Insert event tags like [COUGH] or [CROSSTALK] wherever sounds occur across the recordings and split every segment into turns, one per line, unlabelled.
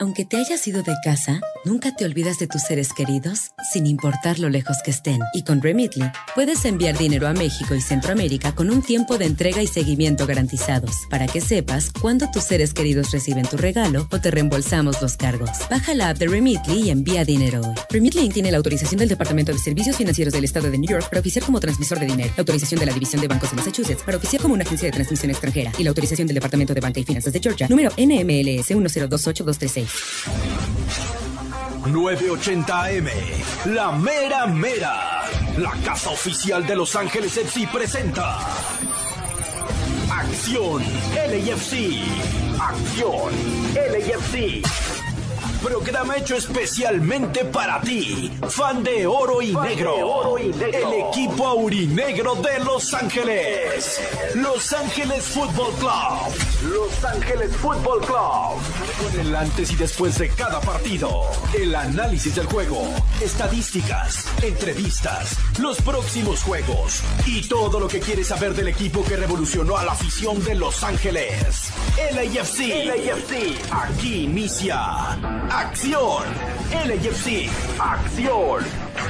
Aunque te hayas ido de casa, nunca te olvidas de tus seres queridos, sin importar lo lejos que estén. Y con Remitly, puedes enviar dinero a México y Centroamérica con un tiempo de entrega y seguimiento garantizados, para que sepas cuándo tus seres queridos reciben tu regalo o te reembolsamos los cargos. Baja la app de Remitly y envía dinero hoy. Remitly tiene la autorización del Departamento de Servicios Financieros del Estado de New York para oficiar como transmisor de dinero, la autorización de la División de Bancos de Massachusetts para oficiar como una agencia de transmisión extranjera y la autorización del Departamento de Banca y Finanzas de Georgia, número NMLS 1028236.
980M, la mera mera. La casa oficial de Los Ángeles FC presenta Acción LAFC. Acción LAFC. Programa hecho especialmente para ti, fan de oro y, negro. El equipo aurinegro de Los Ángeles. Los Ángeles Football Club. Los Ángeles Football Club. Con el antes y después de cada partido. El análisis del juego. Estadísticas. Entrevistas. Los próximos juegos. Y todo lo que quieres saber del equipo que revolucionó a la afición de Los Ángeles. LAFC. LAFC. Aquí inicia. Acción. LAFC. Acción.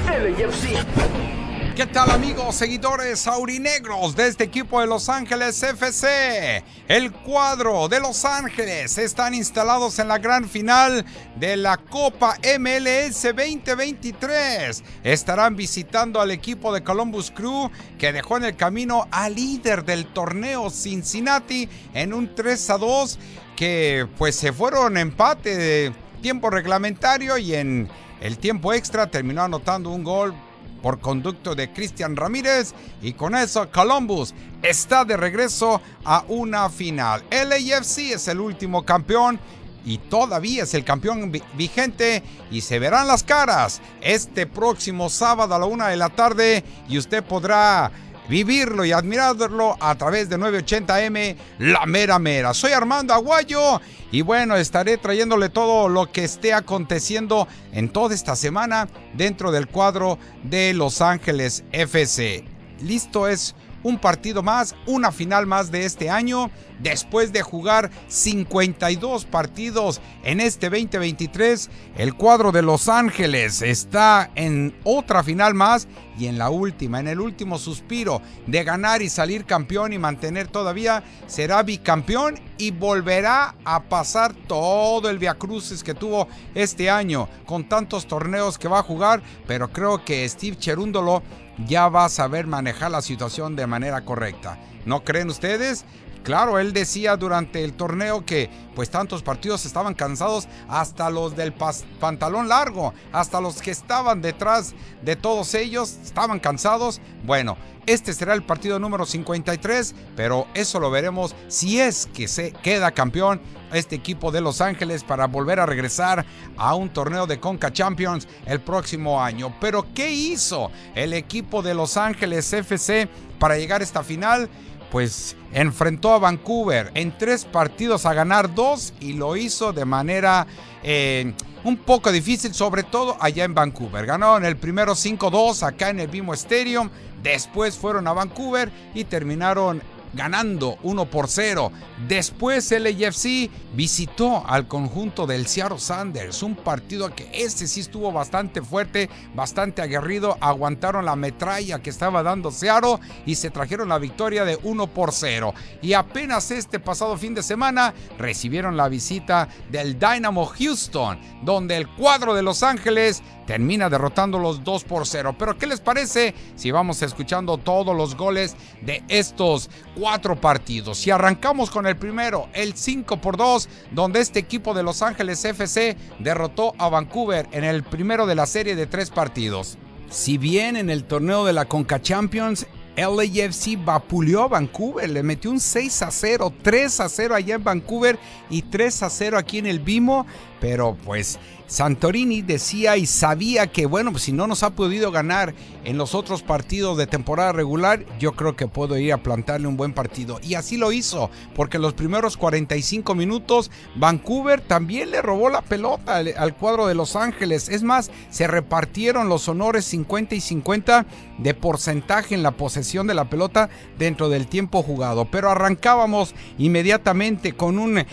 LAFC.
¿Qué tal amigos, seguidores aurinegros de este equipo de Los Ángeles FC? El cuadro de Los Ángeles están instalados en la gran final de la Copa MLS 2023. Estarán visitando al equipo de Columbus Crew que dejó en el camino al líder del torneo Cincinnati en un 3 a 2 que pues se fueron empate tiempo reglamentario y en el tiempo extra terminó anotando un gol por conducto de Cristian Ramírez y con eso Columbus está de regreso a una final. LAFC es el último campeón y todavía es el campeón vigente y se verán las caras este próximo sábado a la una de la tarde y usted podrá vivirlo y admirarlo a través de 980M La Mera Mera. Soy Armando Aguayo y bueno, estaré trayéndole todo lo que esté aconteciendo en toda esta semana dentro del cuadro de Los Ángeles FC. Listo es un partido más, una final más de este año, después de jugar 52 partidos en este 2023. El cuadro de Los Ángeles está en otra final más y en la última, en el último suspiro de ganar y salir campeón y mantener todavía, será bicampeón y volverá a pasar todo el viacrucis que tuvo este año con tantos torneos que va a jugar, pero creo que Steve Cherúndolo ya va a saber manejar la situación de manera correcta. ¿No creen ustedes? Claro, él decía durante el torneo que pues tantos partidos estaban cansados, hasta los del pantalón largo, hasta los que estaban detrás de todos ellos estaban cansados. Bueno, este será el partido número 53, pero eso lo veremos si es que se queda campeón este equipo de Los Ángeles para volver a regresar a un torneo de Conca Champions el próximo año. Pero ¿qué hizo el equipo de Los Ángeles FC para llegar a esta final? Pues enfrentó a Vancouver en tres partidos a ganar dos y lo hizo de manera eh, un poco difícil, sobre todo allá en Vancouver. Ganaron el primero 5-2 acá en el Bimo Stadium, después fueron a Vancouver y terminaron ganando 1 por 0. Después el AFC visitó al conjunto del Seattle Sanders, un partido que este sí estuvo bastante fuerte, bastante aguerrido, aguantaron la metralla que estaba dando Seattle y se trajeron la victoria de 1 por 0. Y apenas este pasado fin de semana recibieron la visita del Dynamo Houston, donde el cuadro de Los Ángeles termina derrotando los 2 por 0. Pero ¿qué les parece si vamos escuchando todos los goles de estos cuatro partidos? Si arrancamos con el primero, el 5 por 2, donde este equipo de Los Ángeles FC derrotó a Vancouver en el primero de la serie de tres partidos. Si bien en el torneo de la Conca Champions LAFC vapuleó a Vancouver, le metió un 6 a 0, 3 a 0 allá en Vancouver y 3 a 0 aquí en el Bimo, pero pues Santorini decía y sabía que, bueno, pues si no nos ha podido ganar en los otros partidos de temporada regular, yo creo que puedo ir a plantarle un buen partido. Y así lo hizo, porque los primeros 45 minutos Vancouver también le robó la pelota al, al cuadro de Los Ángeles. Es más, se repartieron los honores 50 y 50 de porcentaje en la posesión
de la pelota dentro del tiempo jugado. Pero arrancábamos inmediatamente con un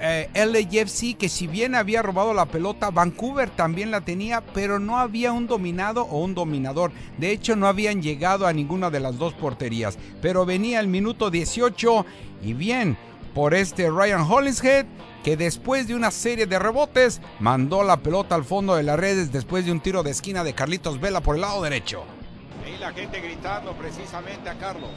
eh, LAFC que si bien había robado la pelota, Vancouver también la tenía, pero no había un dominado o un dominador. De hecho, no habían llegado a ninguna de las dos porterías. Pero venía el minuto 18 y bien por este Ryan Hollingshead que después de una serie de rebotes mandó la pelota al fondo de las redes después de un tiro de esquina de Carlitos Vela por el lado derecho.
Ahí la gente gritando precisamente a Carlos.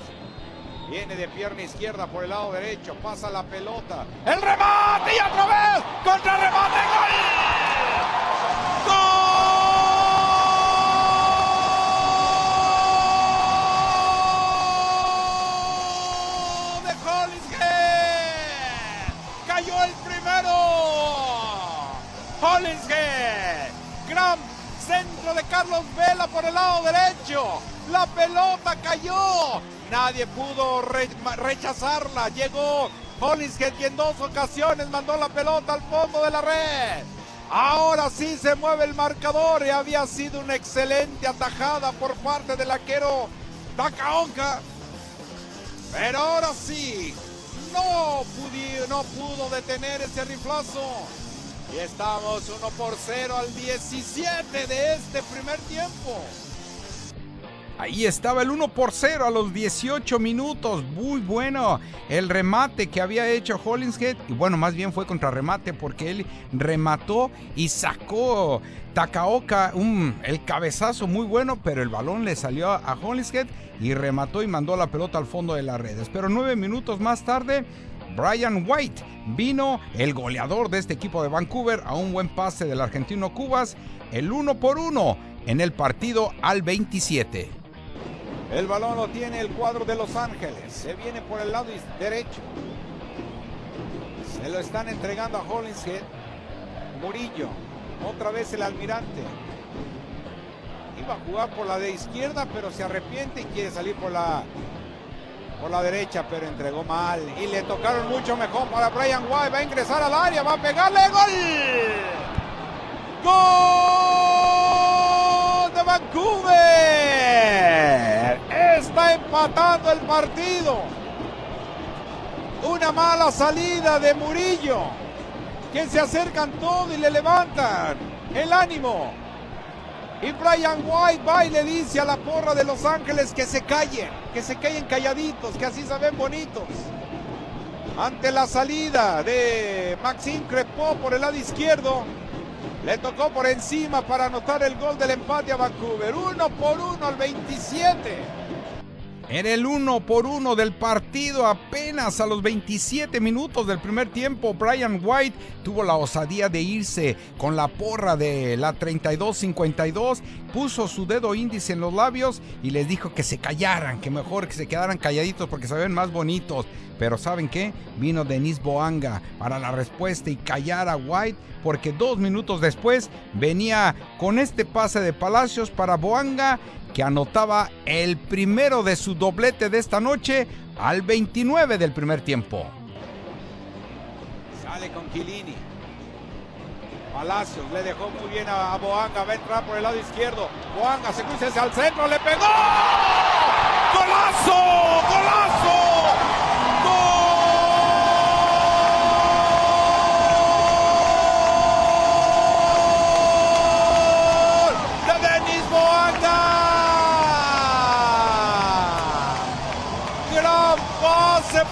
Viene de pierna izquierda por el lado derecho. Pasa la pelota. El remate y otra vez. Contra remate. ¡Gol! ¡Gol! El primero. Hollingshead. Gran centro de Carlos Vela por el lado derecho. La pelota cayó. Nadie pudo rechazarla. Llegó Hollingshead y en dos ocasiones mandó la pelota al fondo de la red. Ahora sí se mueve el marcador y había sido una excelente atajada por parte del arquero Takaonka. Pero ahora sí, no, pudo, no pudo detener ese riflazo. Y estamos 1 por 0 al 17 de este primer tiempo.
Ahí estaba el 1 por 0 a los 18 minutos. Muy bueno el remate que había hecho Hollingshead. Y bueno, más bien fue contra remate porque él remató y sacó Takaoka un, el cabezazo muy bueno, pero el balón le salió a Hollingshead y remató y mandó la pelota al fondo de las redes. Pero nueve minutos más tarde, Brian White vino el goleador de este equipo de Vancouver a un buen pase del argentino Cubas, el 1 por 1 en el partido al 27.
El balón lo tiene el cuadro de Los Ángeles. Se viene por el lado derecho. Se lo están entregando a Hollingshead. Murillo. Otra vez el almirante. Iba a jugar por la de izquierda, pero se arrepiente y quiere salir por la, por la derecha, pero entregó mal. Y le tocaron mucho mejor para Brian White. Va a ingresar al área, va a pegarle gol. ¡Gol de Vancouver! Está empatando el partido. Una mala salida de Murillo. Que se acercan todos y le levantan el ánimo. Y Brian White va y le dice a la porra de Los Ángeles que se callen, que se callen calladitos, que así se ven bonitos. Ante la salida de Maxime Crepeau por el lado izquierdo, le tocó por encima para anotar el gol del empate a Vancouver. Uno por uno al 27.
En el uno por uno del partido, apenas a los 27 minutos del primer tiempo, Brian White tuvo la osadía de irse con la porra de la 32-52, puso su dedo índice en los labios y les dijo que se callaran, que mejor que se quedaran calladitos porque se ven más bonitos. Pero ¿saben qué? Vino Denis Boanga para la respuesta y callar a White porque dos minutos después venía con este pase de Palacios para Boanga que anotaba el primero de su doblete de esta noche al 29 del primer tiempo.
Sale con Quilini. Palacios le dejó muy bien a, Boanga, va a entrar por el lado izquierdo. Boanga se cruza hacia el centro, le pegó. ¡Golazo! ¡Golazo!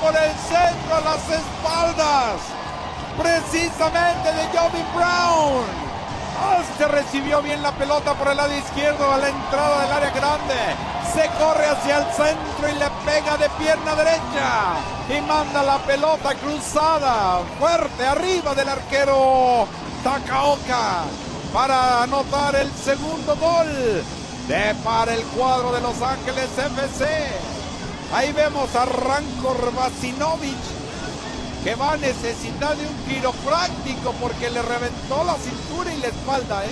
Por el centro a las espaldas. Precisamente de Joby Brown. Este recibió bien la pelota por el lado izquierdo a la entrada del área grande. Se corre hacia el centro y le pega de pierna derecha. Y manda la pelota cruzada fuerte arriba del arquero Takaoka para anotar el segundo gol de para el cuadro de Los Ángeles FC. Ahí vemos a Ranko Rbasinovic que va a necesitar de un quiropráctico porque le reventó la cintura y la espalda, ¿eh?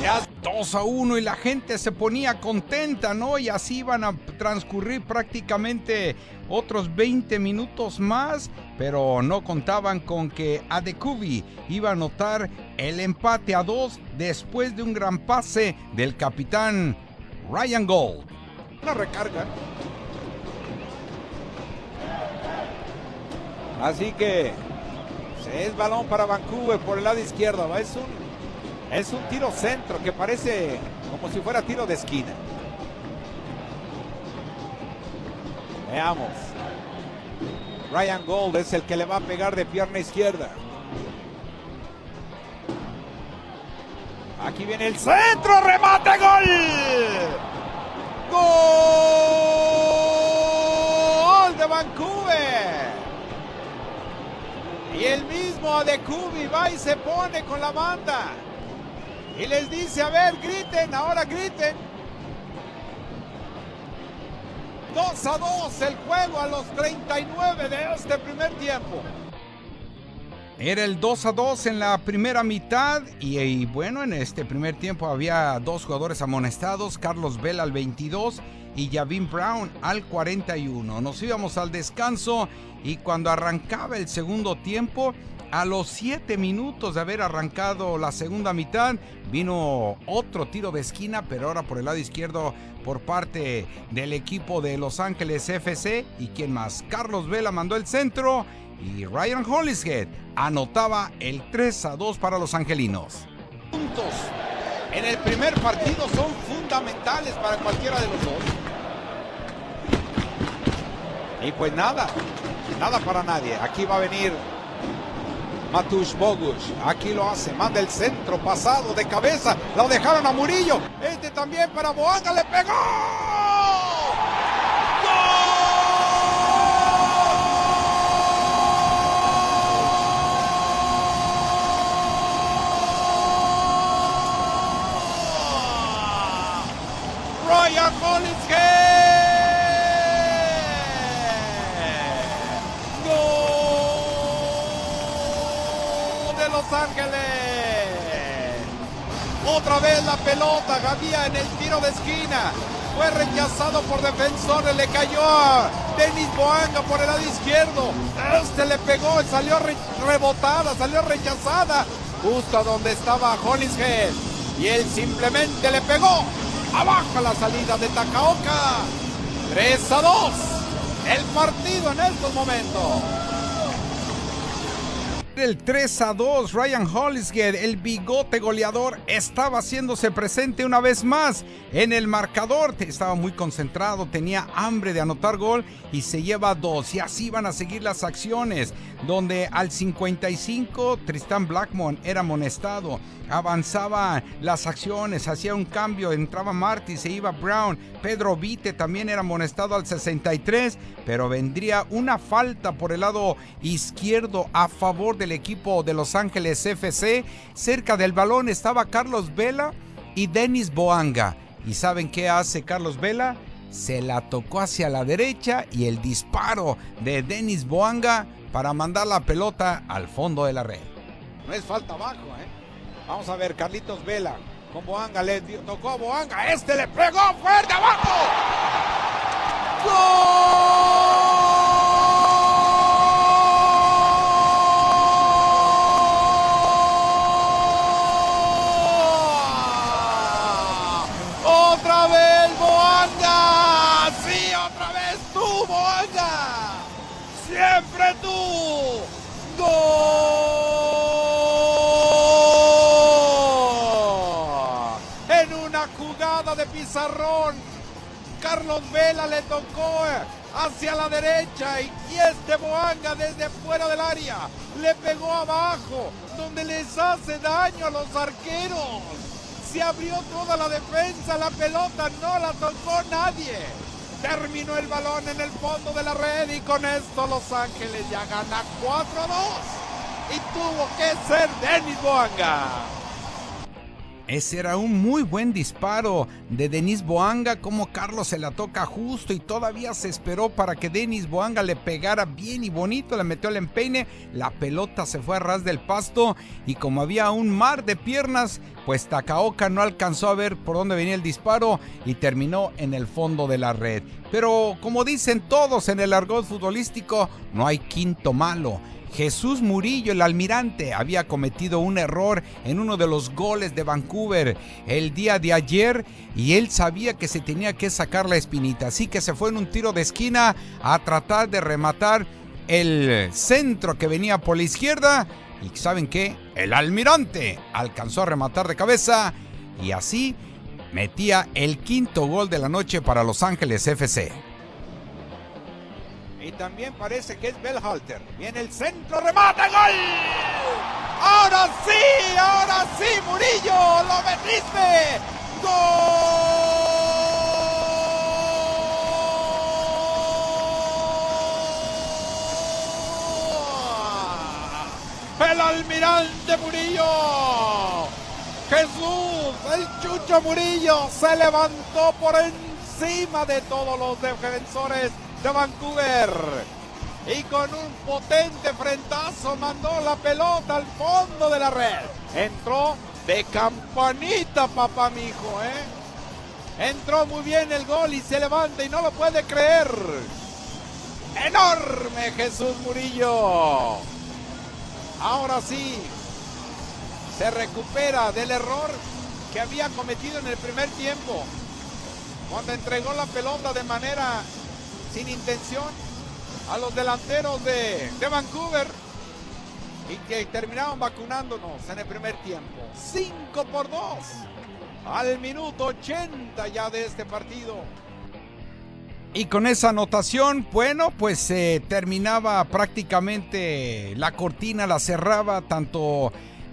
Se hace 2 a 1 y la gente se ponía contenta, ¿no? Y así iban a transcurrir prácticamente otros 20 minutos más, pero no contaban con que Adekubi iba a anotar el empate a 2 después de un gran pase del capitán Ryan Gold.
Una recarga. Así que es balón para Vancouver por el lado izquierdo. Es un, es un tiro centro que parece como si fuera tiro de esquina. Veamos. Ryan Gold es el que le va a pegar de pierna izquierda. Aquí viene el centro, remate, gol. Gol de Vancouver. Y el mismo Adekubi va y se pone con la banda. Y les dice, a ver, griten, ahora griten. 2 a 2 el juego a los 39 de este primer tiempo.
Era el 2 a 2 en la primera mitad y, bueno, en este primer tiempo había dos jugadores amonestados, Carlos Vela al 22 y Javin Brown al 41. Nos íbamos al descanso y cuando arrancaba el segundo tiempo, a los 7 minutos de haber arrancado la segunda mitad, vino otro tiro de esquina, pero ahora por el lado izquierdo por parte del equipo de Los Ángeles FC. ¿Y quién más? Carlos Vela mandó el centro y Ryan Hollishead anotaba el 3 a 2 para los angelinos.
Puntos en el primer partido son fundamentales para cualquiera de los dos. Y pues nada, nada para nadie. Aquí va a venir Matush Bogus. Aquí lo hace, manda el centro pasado de cabeza. Lo dejaron a Murillo. Este también para Boanga, le pegó. Ángeles. Otra vez la pelota, Gavía en el tiro de esquina. Fue rechazado por defensores, le cayó a Denis Boanga por el lado izquierdo. Este le pegó, salió rebotada, salió rechazada. Justo donde estaba Hollingshead. Y él simplemente le pegó. Abajo la salida de Takaoka. 3 a 2. El partido en estos momentos.
El 3 a 2, Ryan Hollishead, el bigote goleador, estaba haciéndose presente una vez más en el marcador. Estaba muy concentrado, tenía hambre de anotar gol y se lleva dos. Y así van a seguir las acciones, donde al 55 Tristan Blackmon era amonestado. Avanzaba las acciones, hacía un cambio, entraba Marty, se iba Brown. Pedro Vite también era amonestado al 63, pero vendría una falta por el lado izquierdo a favor del equipo de Los Ángeles FC. Cerca del balón estaba Carlos Vela y Denis Boanga. ¿Y saben qué hace Carlos Vela? Se la tocó hacia la derecha y el disparo de Denis Boanga para mandar la pelota al fondo de la red.
No es falta abajo, ¿eh? Vamos a ver, Carlitos Vela con Boanga le tocó a Boanga. Este le pegó fuerte abajo. Otra Carlos Vela le tocó hacia la derecha y este Boanga desde fuera del área le pegó abajo, donde les hace daño a los arqueros. Se abrió toda la defensa, la pelota no la tocó nadie. Terminó el balón en el fondo de la red y con esto Los Ángeles ya gana 4-2. Y tuvo que ser Denis Boanga.
Ese era un muy buen disparo de Denis Boanga, como Carlos se la toca justo y todavía se esperó para que Denis Boanga le pegara bien y bonito, le metió el empeine, la pelota se fue a ras del pasto y como había un mar de piernas, pues Takaoka no alcanzó a ver por dónde venía el disparo y terminó en el fondo de la red. Pero como dicen todos en el argot futbolístico, no hay quinto malo.
Jesús Murillo, el almirante, había cometido un error en uno de los goles de Vancouver el día de ayer y él sabía que se tenía que sacar la espinita, así que se fue en un tiro de esquina a tratar de rematar el centro que venía por la izquierda. Y saben qué, el almirante alcanzó a rematar de cabeza y así metía el quinto gol de la noche para Los Ángeles FC.
Y también parece que es Bellhalter. Viene el centro, remate, gol. Ahora sí, ahora sí, Murillo, lo metiste. ¡Gol! El almirante Murillo. Jesús, el Chucho Murillo se levantó por encima de todos los defensores de Vancouver. Y con un potente frentazo mandó la pelota al fondo de la red. Entró de campanita, papá mijo, ¿eh? Entró muy bien el gol y se levanta y no lo puede creer. Enorme Jesús Murillo. Ahora sí, se recupera del error que había cometido en el primer tiempo. Cuando entregó la pelota de manera sin intención a los delanteros de, Vancouver y que terminaron vacunándonos en el primer tiempo. 5 por 2 al minuto 80 ya de este partido.
Y con esa anotación, bueno, pues se terminaba prácticamente la cortina, la cerraba tanto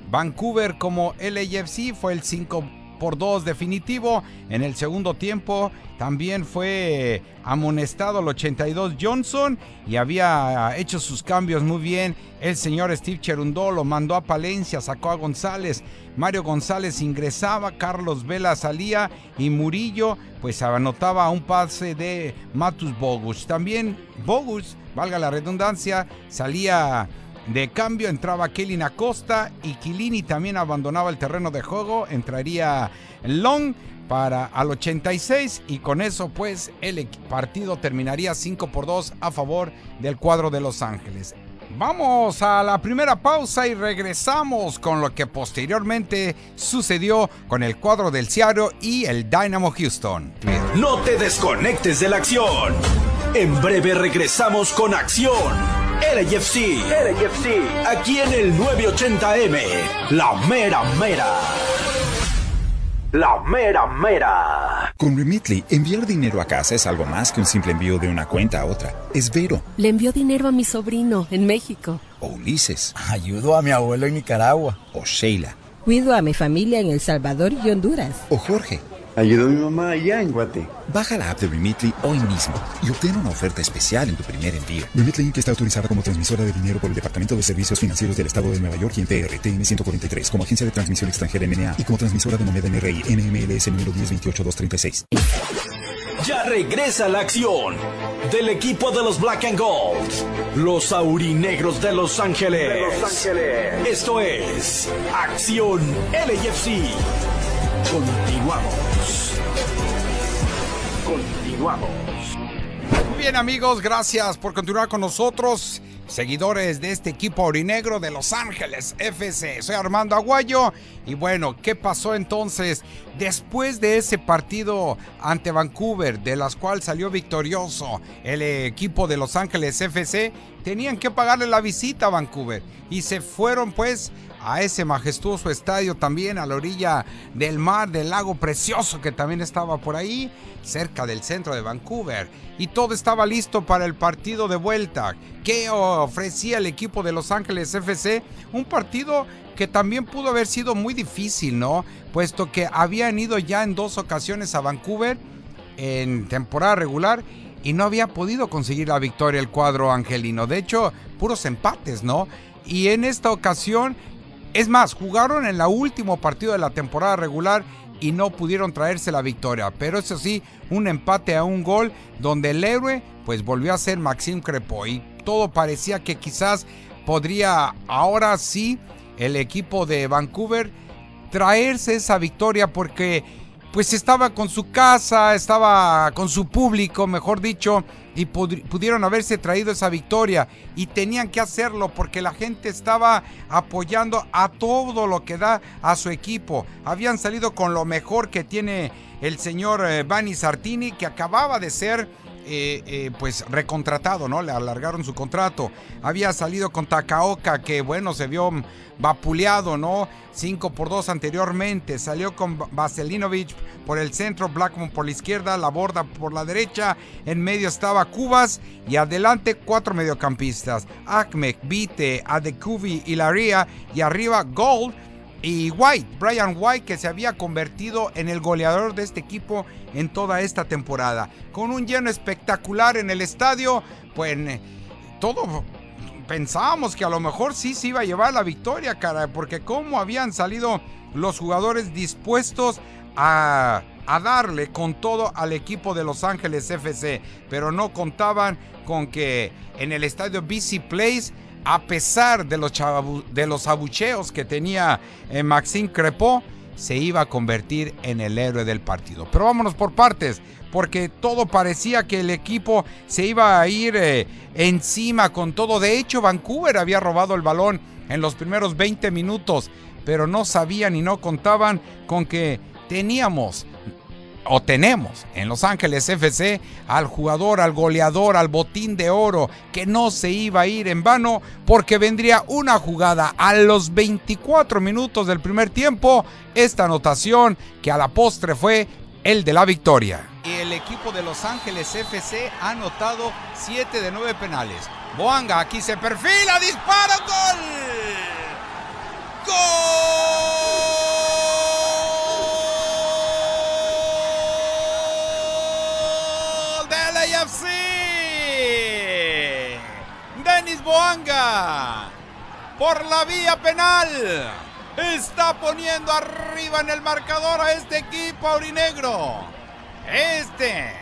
Vancouver como LAFC, fue el 5 por 2 definitivo. En el segundo tiempo también fue amonestado al 82 Johnson y había hecho sus cambios muy bien. El señor Steve Cherundó lo mandó a Palencia, sacó a González. Mario González ingresaba, Carlos Vela salía y Murillo pues anotaba un pase de Matus Bogus. También Bogus, valga la redundancia, salía de cambio entraba Kelly Acosta y Kilini también abandonaba el terreno de juego. Entraría Long para al 86 y con eso pues el partido terminaría 5 por 2 a favor del cuadro de Los Ángeles. Vamos a la primera pausa y regresamos con lo que posteriormente sucedió con el cuadro del Seattle y el Dynamo Houston.
No te desconectes de la acción. En breve regresamos con acción. LFC. LFC. Aquí en el 980M. La mera mera. La mera mera.
Con Remitly, enviar dinero a casa es algo más que un simple envío de una cuenta a otra. Es Vero.
Le envió dinero a mi sobrino en México.
O Ulises.
Ayudo a mi abuelo en Nicaragua.
O Sheila.
Cuido a mi familia en El Salvador y Honduras.
O Jorge.
Ayudo a mi mamá allá en Guate.
Baja la app de Remitly hoy mismo y obtén una oferta especial en tu primer envío.
Remitly que está autorizada como transmisora de dinero por el Departamento de Servicios Financieros del Estado de Nueva York y en PRTN 143 como agencia de transmisión extranjera MNA y como transmisora de moneda NRI NMLS número 1028236.
Ya regresa la acción del equipo de los Black and Gold, los aurinegros de Los Ángeles. De Los Ángeles. Esto es Acción LAFC. Continuamos.
Muy bien amigos, gracias por continuar con nosotros. Seguidores de este equipo aurinegro de Los Ángeles FC. Soy Armando Aguayo. Y bueno, ¿qué pasó entonces después de ese partido ante Vancouver, de las cual salió victorioso el equipo de Los Ángeles FC? Tenían que pagarle la visita a Vancouver y se fueron pues a ese majestuoso estadio también a la orilla del mar, del lago precioso que también estaba por ahí, cerca del centro de Vancouver. Y todo estaba listo para el partido de vuelta que ofrecía el equipo de Los Ángeles FC. Un partido que también pudo haber sido muy difícil, ¿no? Puesto que habían ido ya en dos ocasiones a Vancouver en temporada regular y no había podido conseguir la victoria el cuadro angelino. De hecho, puros empates, ¿no? Y en esta ocasión es más, jugaron en el último partido de la temporada regular y no pudieron traerse la victoria. Pero eso sí, un empate a un gol donde el héroe pues volvió a ser Maxime Crepo y todo parecía que quizás podría ahora sí el equipo de Vancouver traerse esa victoria porque pues estaba con su casa, estaba con su público, mejor dicho, y pudieron haberse traído esa victoria y tenían que hacerlo porque la gente estaba apoyando a todo lo que da a su equipo. Habían salido con lo mejor que tiene el señor Bani eh, Sartini que acababa de ser eh, eh, pues recontratado, ¿no? Le alargaron su contrato. Había salido con Takaoka, que bueno, se vio vapuleado, ¿no? 5 por 2 anteriormente. Salió con Vaselinovic por el centro, Blackmon por la izquierda, la borda por la derecha. En medio estaba Cubas y adelante cuatro mediocampistas. Akmek, Vite, Adekubi y Laria. Y arriba Gold y White, Brian White, que se había convertido en el goleador de este equipo en toda esta temporada. Con un lleno espectacular en el estadio, pues todo pensábamos que a lo mejor sí se iba a llevar la victoria, cara, porque cómo habían salido los jugadores dispuestos a, a darle con todo al equipo de Los Ángeles FC, pero no contaban con que en el estadio BC Place a pesar de los, abucheos que tenía eh, Maxime Crepó, se iba a convertir en el héroe del partido. Pero vámonos por partes, porque todo parecía que el equipo se iba a ir eh, encima con todo. De hecho, Vancouver había robado el balón en los primeros 20 minutos, pero no sabían y no contaban con que teníamos o tenemos en Los Ángeles FC al jugador, al goleador, al botín de oro, que no se iba a ir en vano porque vendría una jugada a los 24 minutos del primer tiempo, esta anotación que a la postre fue el de la victoria. Y el equipo de Los Ángeles FC ha anotado 7 de 9 penales. Boanga aquí se perfila, dispara, gol. ¡Gol! Denis Boanga por la vía penal está poniendo arriba en el marcador a este equipo aurinegro. Este,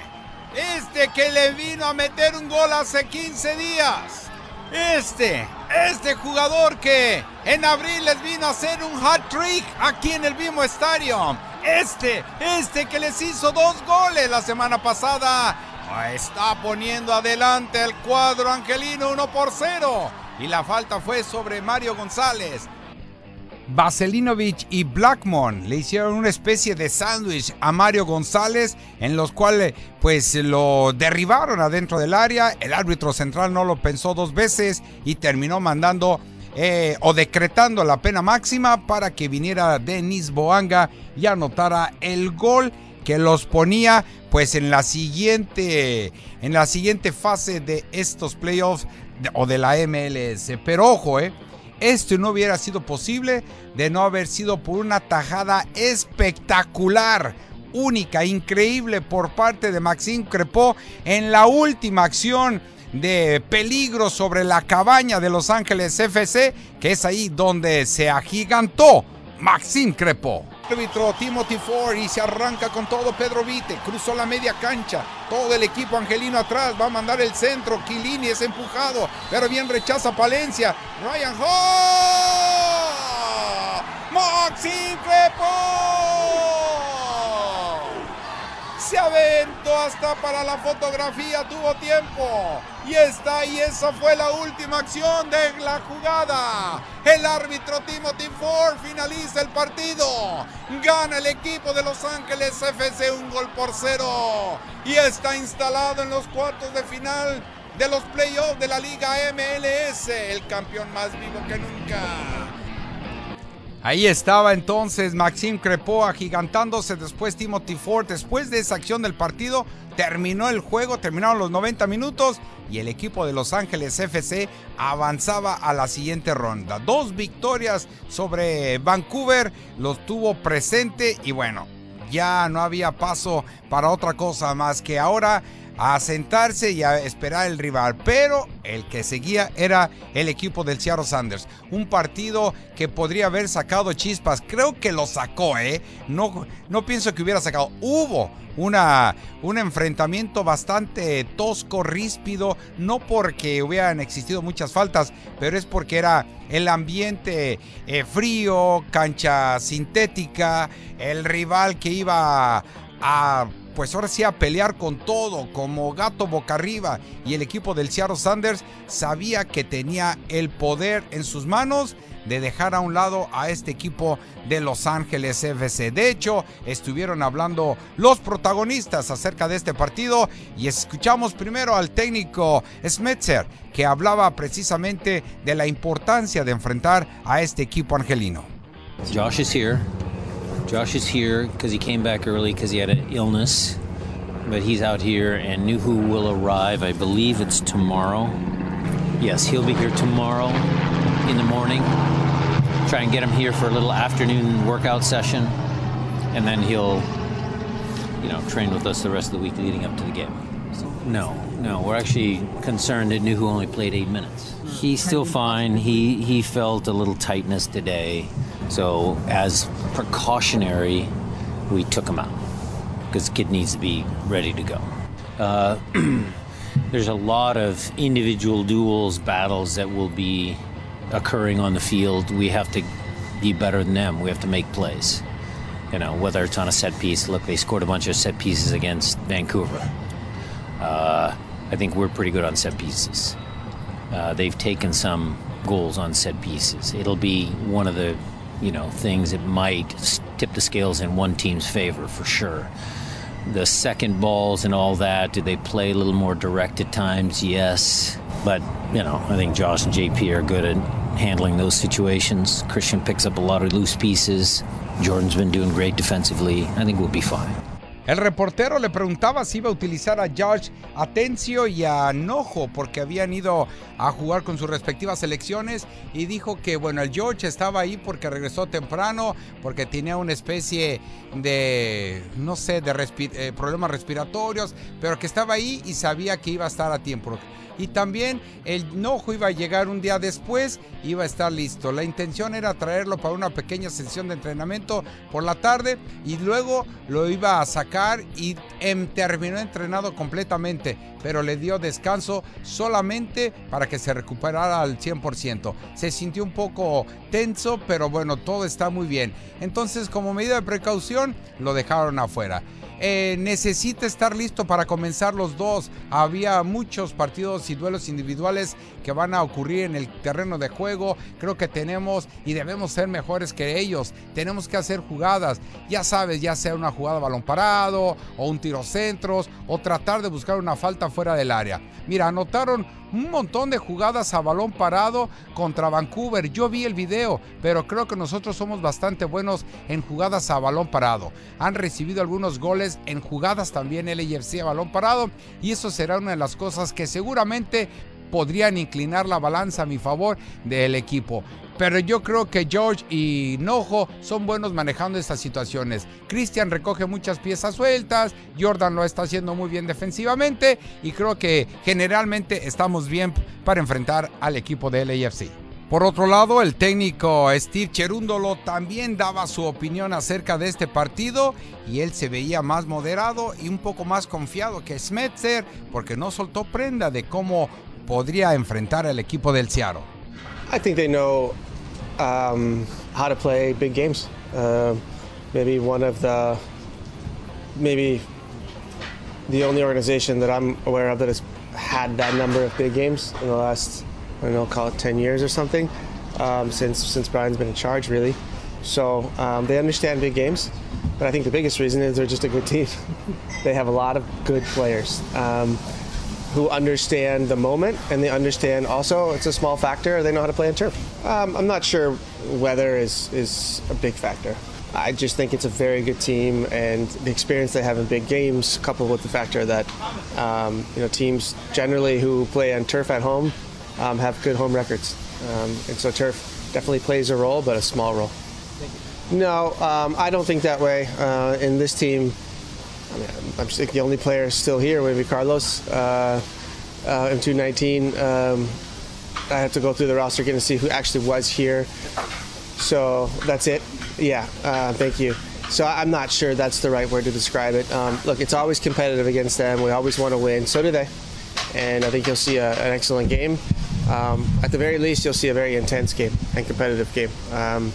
este que le vino a meter un gol hace 15 días. Este, este jugador que en abril les vino a hacer un hat trick aquí en el mismo estadio. Este, este que les hizo dos goles la semana pasada Está poniendo adelante el cuadro angelino 1 por 0. Y la falta fue sobre Mario González. Vaselinovic y Blackmon le hicieron una especie de sándwich a Mario González en los cuales pues lo derribaron adentro del área. El árbitro central no lo pensó dos veces y terminó mandando eh, o decretando la pena máxima para que viniera Denis Boanga y anotara el gol que los ponía pues en la siguiente en la siguiente fase de estos playoffs o de la MLS. Pero ojo, eh, esto no hubiera sido posible de no haber sido por una tajada espectacular, única, increíble por parte de Maxime Crepó en la última acción de peligro sobre la cabaña de Los Ángeles FC, que es ahí donde se agigantó Maxime Crepó. Árbitro Timothy Ford y se arranca con todo Pedro Vite. Cruzó la media cancha. Todo el equipo angelino atrás. Va a mandar el centro. Quilini es empujado. Pero bien rechaza Palencia. Ryan Hall. Crepó se aventó hasta para la fotografía, tuvo tiempo. Y está, y esa fue la última acción de la jugada. El árbitro Timothy Ford finaliza el partido. Gana el equipo de Los Ángeles FC un gol por cero. Y está instalado en los cuartos de final de los playoffs de la Liga MLS. El campeón más vivo que nunca. Ahí estaba entonces Maxime Crepo agigantándose después Timothy Ford. Después de esa acción del partido, terminó el juego, terminaron los 90 minutos y el equipo de Los Ángeles FC avanzaba a la siguiente ronda. Dos victorias sobre Vancouver, los tuvo presente y bueno, ya no había paso para otra cosa más que ahora a sentarse y a esperar el rival, pero el que seguía era el equipo del Seattle Sanders. Un partido que podría haber sacado chispas, creo que lo sacó, ¿eh? No, no pienso que hubiera sacado. Hubo una, un enfrentamiento bastante tosco, ríspido, no porque hubieran existido muchas faltas, pero es porque era el ambiente eh, frío, cancha sintética, el rival que iba a pues ahora sí a pelear con todo, como gato boca arriba. Y el equipo del Seattle Sanders sabía que tenía el poder en sus manos de dejar a un lado a este equipo de Los Ángeles FC. De hecho, estuvieron hablando los protagonistas acerca de este partido y escuchamos primero al técnico Smetzer que hablaba precisamente de la importancia de enfrentar a este equipo angelino.
Josh is here. Josh is here because he came back early because he had an illness, but he's out here, and Nuhu will arrive. I believe it's tomorrow. Yes, he'll be here tomorrow in the morning. Try and get him here for a little afternoon workout session, and then he'll, you know, train with us the rest of the week leading up to the game. No, no, we're actually concerned that Nuhu only played eight minutes. He's still fine. He he felt a little tightness today. So, as precautionary, we took him out because the kid needs to be ready to go. Uh, [CLEARS THROAT] there's a lot of individual duels, battles that will be occurring on the field. We have to be better than them. We have to make plays. You know, whether it's on a set piece. Look, they scored a bunch of set pieces against Vancouver. Uh, I think we're pretty good on set pieces. Uh, they've taken some goals on set pieces. It'll be one of the you know, things that might tip the scales in one team's favor for sure. The second balls and all that, do they play a little more direct at times? Yes. But, you know, I think Josh and JP are good at handling those situations. Christian picks up a lot of loose pieces. Jordan's been doing great defensively. I think we'll be fine.
El reportero le preguntaba si iba a utilizar a George Atencio y a Nojo porque habían ido a jugar con sus respectivas selecciones y dijo que bueno, el George estaba ahí porque regresó temprano, porque tenía una especie de, no sé, de eh, problemas respiratorios, pero que estaba ahí y sabía que iba a estar a tiempo y también el Nojo iba a llegar un día después, iba a estar listo. La intención era traerlo para una pequeña sesión de entrenamiento por la tarde y luego lo iba a sacar y em, terminó entrenado completamente, pero le dio descanso solamente para que se recuperara al 100%. Se sintió un poco tenso, pero bueno, todo está muy bien. Entonces, como medida de precaución, lo dejaron afuera. Eh, necesita estar listo para comenzar los dos. Había muchos partidos y duelos individuales que van a ocurrir en el terreno de juego. Creo que tenemos y debemos ser mejores que ellos. Tenemos que hacer jugadas, ya sabes, ya sea una jugada balón parado o un tiro centros o tratar de buscar una falta fuera del área. Mira, anotaron un montón de jugadas a balón parado contra Vancouver. Yo vi el video, pero creo que nosotros somos bastante buenos en jugadas a balón parado. Han recibido algunos goles en jugadas también LAFC a balón parado y eso será una de las cosas que seguramente podrían inclinar la balanza a mi favor del equipo. Pero yo creo que George y Nojo son buenos manejando estas situaciones. Christian recoge muchas piezas sueltas, Jordan lo está haciendo muy bien defensivamente y creo que generalmente estamos bien para enfrentar al equipo de LAFC. Por otro lado, el técnico Steve Cherundolo también daba su opinión acerca de este partido y él se veía más moderado y un poco más confiado que Smetzer porque no soltó prenda de cómo podría enfrentar al equipo del Seattle.
I think they know um, how to play big games. Uh, maybe one of the, maybe the only organization that I'm aware of that has had that number of big games in the last, I don't know, call it 10 years or something, um, since since Brian's been in charge, really. So um, they understand big games, but I think the biggest reason is they're just a good team. [LAUGHS] they have a lot of good players. Um, who understand the moment and they understand also it's a small factor. They know how to play on turf. Um, I'm not sure weather is is a big factor. I just think it's a very good team, and the experience they have in big games, coupled with the factor that um, you know teams generally who play on turf at home um, have good home records, um, and so turf definitely plays a role, but a small role. No, um, I don't think that way. Uh, in this team, I mean, I'm the only player still here would be Carlos. Uh, uh, in 2019, um, I have to go through the roster again to see who actually was here. So that's it. Yeah, uh, thank you. So I'm not sure that's the right word to describe it. Um, look, it's always competitive against them. We always want to win. So do they. And I think you'll see a, an excellent game. Um, at the very least, you'll see a very intense game and competitive game. Um,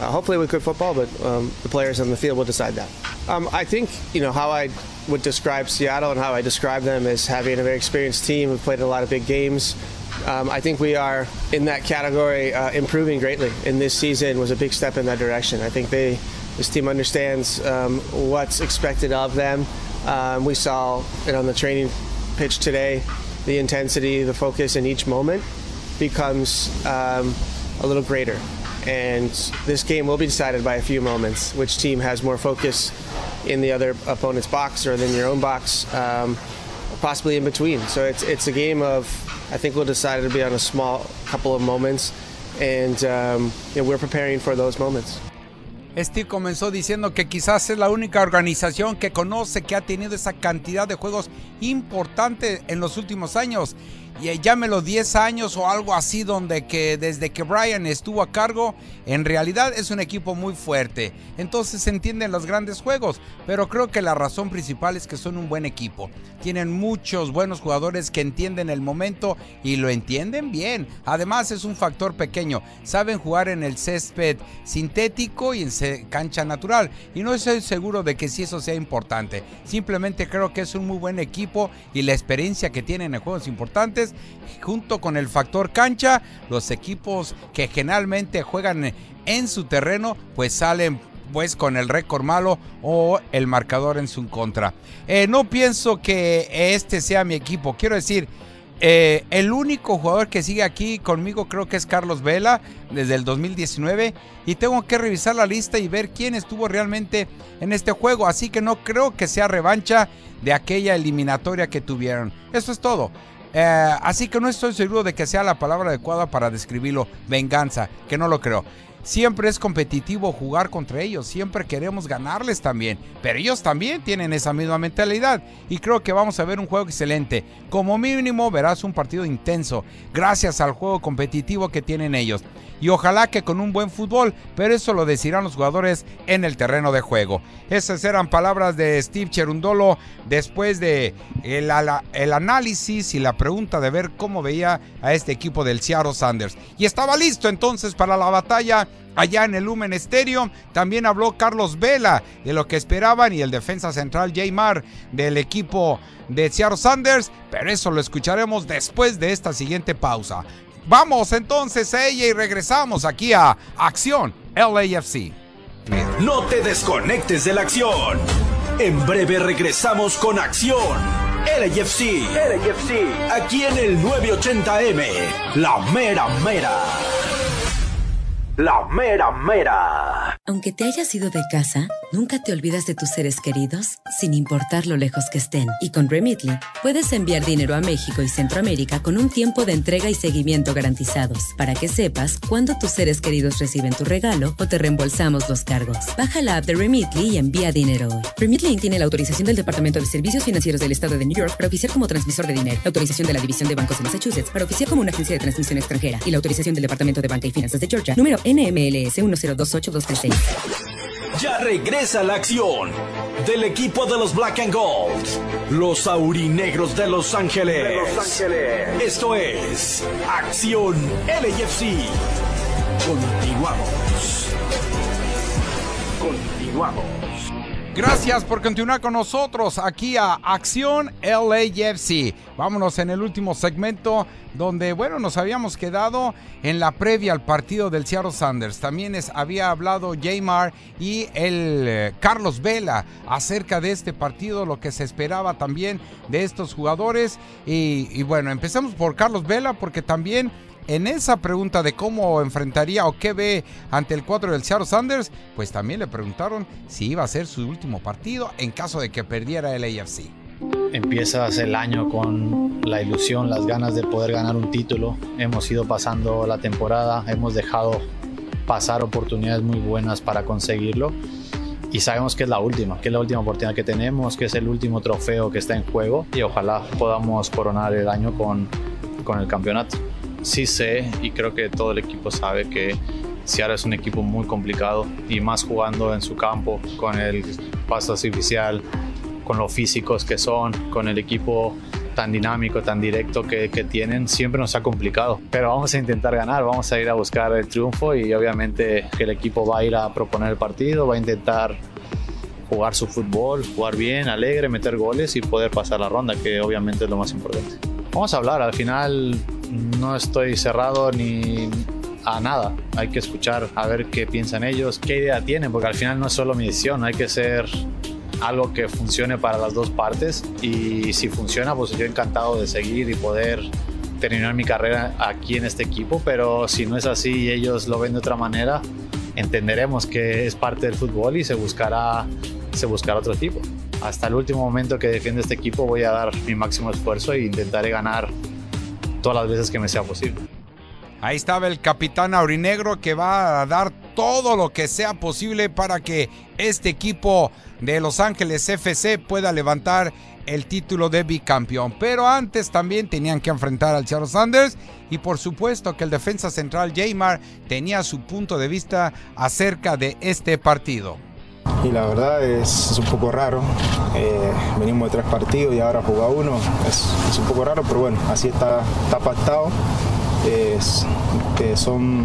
uh, hopefully with good football, but um, the players on the field will decide that. Um, I think you know how I would describe Seattle and how I describe them is having a very experienced team who played a lot of big games. Um, I think we are in that category, uh, improving greatly. And this season was a big step in that direction. I think they, this team understands um, what's expected of them. Um, we saw it on the training pitch today. The intensity, the focus in each moment becomes um, a little greater. And this game will be decided by a few moments. Which team has more focus in the other opponent's box or than your own box, um, possibly in between. So it's it's a game of I think we'll decide to be on a small couple of moments, and um, you know, we're preparing for those moments.
Steve comenzó diciendo que quizás es la única organización que conoce que ha tenido esa cantidad de juegos importantes en los últimos años y llámelo 10 años o algo así donde que desde que Brian estuvo a cargo en realidad es un equipo muy fuerte. Entonces entienden los grandes juegos pero creo que la razón principal es que son un buen equipo. Tienen muchos buenos jugadores que entienden el momento y lo entienden bien. Además es un factor pequeño. Saben jugar en el césped sintético y en cancha natural. Y no estoy seguro de que si eso sea importante. Simplemente creo que es un muy buen equipo y la experiencia que tienen en juegos importantes junto con el factor cancha, los equipos que generalmente juegan en su terreno, pues salen pues con el récord malo o el marcador en su contra. Eh, no pienso que este sea mi equipo. Quiero decir, eh, el único jugador que sigue aquí conmigo creo que es Carlos Vela desde el 2019 y tengo que revisar la lista y ver quién estuvo realmente en este juego. Así que no creo que sea revancha de aquella eliminatoria que tuvieron. Eso es todo. Eh, así que no estoy seguro de que sea la palabra adecuada para describirlo, venganza, que no lo creo. Siempre es competitivo jugar contra ellos, siempre queremos ganarles también, pero ellos también tienen esa misma mentalidad y creo que vamos a ver un juego excelente. Como mínimo verás un partido intenso, gracias al juego competitivo que tienen ellos. Y ojalá que con un buen fútbol, pero eso lo decirán los jugadores en el terreno de juego. Esas eran palabras de Steve Cherundolo después de el, análisis y la pregunta de ver cómo veía a este equipo del Seattle Sanders. Y estaba listo entonces para la batalla allá en el Lumen Stadium. También habló Carlos Vela de lo que esperaban y el defensa central Jaymar del equipo de Seattle Sanders, pero eso lo escucharemos después de esta siguiente pausa. Vamos entonces a ella y regresamos aquí a Acción LAFC.
No te desconectes de la acción. En breve regresamos con Acción LAFC. LAFC. Aquí en el 980M. La mera mera. La mera mera.
Aunque te hayas ido de casa, nunca te olvidas de tus seres queridos, sin importar lo lejos que estén. Y con Remitly, puedes enviar dinero a México y Centroamérica con un tiempo de entrega y seguimiento garantizados, para que sepas cuándo tus seres queridos reciben tu regalo o te reembolsamos los cargos. Baja la app de Remitly y envía dinero hoy. Remitly tiene la autorización del Departamento de Servicios Financieros del Estado de New York para oficiar como transmisor de dinero, la autorización de la División de Bancos de Massachusetts para oficiar como una agencia de transmisión extranjera y la autorización del Departamento de Banca y Finanzas de Georgia, número NMLS 1028236.
Ya regresa la acción del equipo de los Black and Gold, los aurinegros de Los Ángeles. De Los Ángeles. Esto es Acción LAFC. Continuamos. Continuamos.
Gracias por continuar con nosotros aquí a Acción LAFC. Vámonos en el último segmento donde, bueno, nos habíamos quedado en la previa al partido del Seattle Sanders. También es, había hablado Jaymar y el eh, Carlos Vela acerca de este partido, lo que se esperaba también de estos jugadores. Y, y bueno, empezamos por Carlos Vela porque también en esa pregunta de cómo enfrentaría o qué ve ante el cuadro del Seattle Sanders, pues también le preguntaron si iba a ser su último partido en caso de que perdiera el AFC.
Empiezas el año con la ilusión, las ganas de poder ganar un título. Hemos ido pasando la temporada, hemos dejado pasar oportunidades muy buenas para conseguirlo. y sabemos que es la última, que es la última oportunidad que tenemos, que es el último trofeo que está en juego y ojalá podamos coronar el año con, con el campeonato. Sí sé y creo que todo el equipo sabe que Seattle es un equipo muy complicado y más jugando en su campo con el paso artificial, con los físicos que son, con el equipo tan dinámico, tan directo que, que, tienen, siempre nos ha complicado. Pero vamos a intentar ganar, vamos a ir a buscar el triunfo y obviamente que el equipo va a ir a proponer el partido, va a intentar jugar su fútbol, jugar bien, alegre, meter goles y poder pasar la ronda, que obviamente es lo más importante. Vamos a hablar, al final no estoy cerrado ni a nada, hay que escuchar a ver qué piensan ellos, qué idea tienen, porque al final no es solo mi decisión, hay que ser algo que funcione para las dos partes. Y si funciona pues yo encantado de seguir y poder terminar mi carrera aquí en este equipo, pero si no es así y ellos lo ven de otra manera, entenderemos que es parte del fútbol y se buscará, otro equipo. Hasta el último momento que defiende este equipo voy a dar mi máximo esfuerzo e intentaré ganar todas las veces que me sea posible.
Ahí estaba el capitán aurinegro que va a dar todo lo que sea posible para que este equipo de Los Ángeles FC pueda levantar el título de bicampeón. Pero antes también tenían que enfrentar al Seattle Sanders y por supuesto que el defensa central Jaymar tenía su punto de vista acerca de este partido.
Y la verdad es, un poco raro. Eh, venimos de tres partidos y ahora jugar uno. Es, un poco raro, pero bueno, así está, está pactado. Es, que son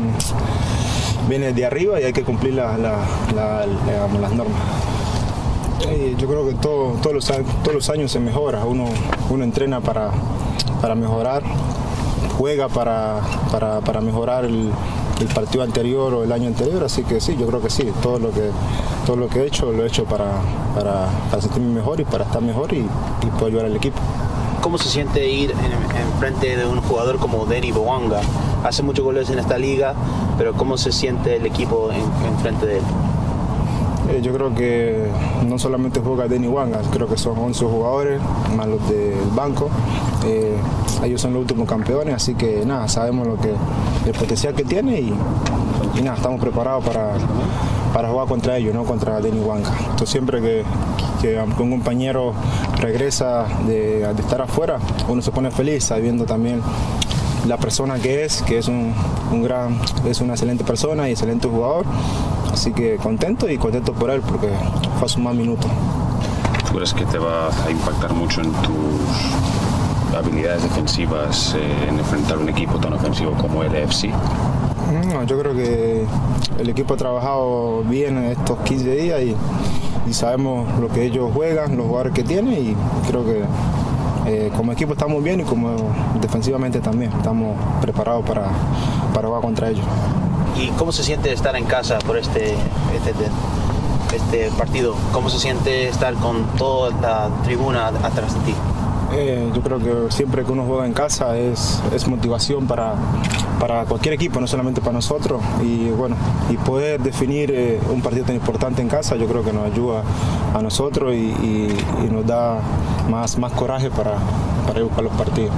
viene de arriba y hay que cumplir la, las normas. Eh, yo creo que todo, todos, los, todos los años se mejora, uno, uno entrena para, para mejorar, juega para, para, para mejorar el, el, partido anterior o el año anterior, así que sí, yo creo que sí, todo lo que, todo lo que he hecho lo he hecho para, para, para sentirme mejor y para estar mejor y, y poder ayudar al equipo.
¿Cómo se siente ir en, en, frente de un jugador como Denny Boanga? Hace muchos goles en esta liga, pero ¿cómo se siente el equipo en, en frente de él?
Eh, yo creo que no solamente juega Denny Wanga, creo que son 11 jugadores, más los del banco. Eh, ellos son los últimos campeones, así que nada, sabemos lo que, el potencial que tiene y, nada, estamos preparados para, para jugar contra ellos, no contra Denny Wanga. Entonces siempre que, que un compañero regresa de, de estar afuera, uno se pone feliz sabiendo también la persona que es, que es un, un, gran, es una excelente persona y excelente jugador. Así que contento y contento por él porque fue a sumar minutos.
¿Tú crees que te va a impactar mucho en tus habilidades defensivas eh, en enfrentar un equipo tan ofensivo como el FC?
No, yo creo que el equipo ha trabajado bien en estos 15 días y, y sabemos lo que ellos juegan, los jugadores que tienen y creo que eh, como equipo estamos bien y como defensivamente también estamos preparados para, para jugar contra ellos.
¿Y cómo se siente estar en casa por este, este, este partido? ¿Cómo se siente estar con toda la tribuna atrás de ti?
Eh, yo creo que siempre que uno juega en casa es, es motivación para, para cualquier equipo, no solamente para nosotros. Y bueno, y poder definir eh, un partido tan importante en casa, yo creo que nos ayuda a nosotros y, nos da más, más coraje para, para ir a buscar los partidos.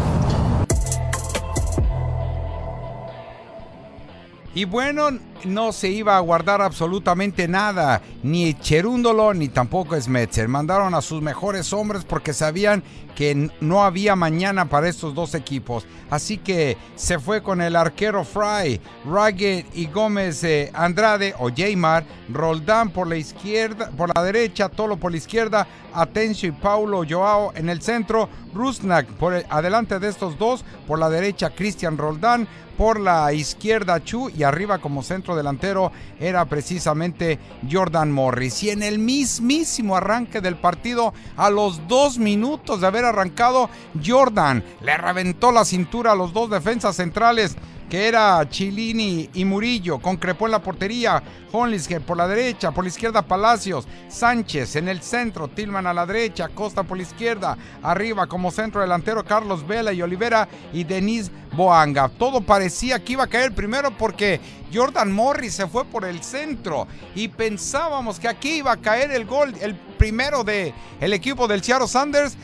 Y bueno, no se iba a guardar absolutamente nada, ni Cherúndolo ni tampoco Smetzer. Mandaron a sus mejores hombres porque sabían que no había mañana para estos dos equipos. Así que se fue con el arquero Fry, Ragged y Gómez eh, Andrade o Jaymar, Roldán por la izquierda, por la derecha, Tolo por la izquierda, Atencio y Paulo Joao en el centro, Rusnak por el, adelante de estos dos, por la derecha Cristian Roldán, por la izquierda Chu y arriba como centro delantero era precisamente Jordan Morris. Y en el mismísimo arranque del partido, a los dos minutos de haber arrancado, Jordan le reventó la cintura a los dos defensas centrales que era Chilini y Murillo, concrepó en la portería, Honlisker por la derecha, por la izquierda Palacios, Sánchez en el centro, Tilman a la derecha, Costa por la izquierda, arriba como centro delantero Carlos Vela y Olivera y Denis Boanga. Todo parecía que iba a caer primero porque Jordan Morris se fue por el centro y pensábamos que aquí iba a caer el gol, el primero de el equipo del Seattle Sanders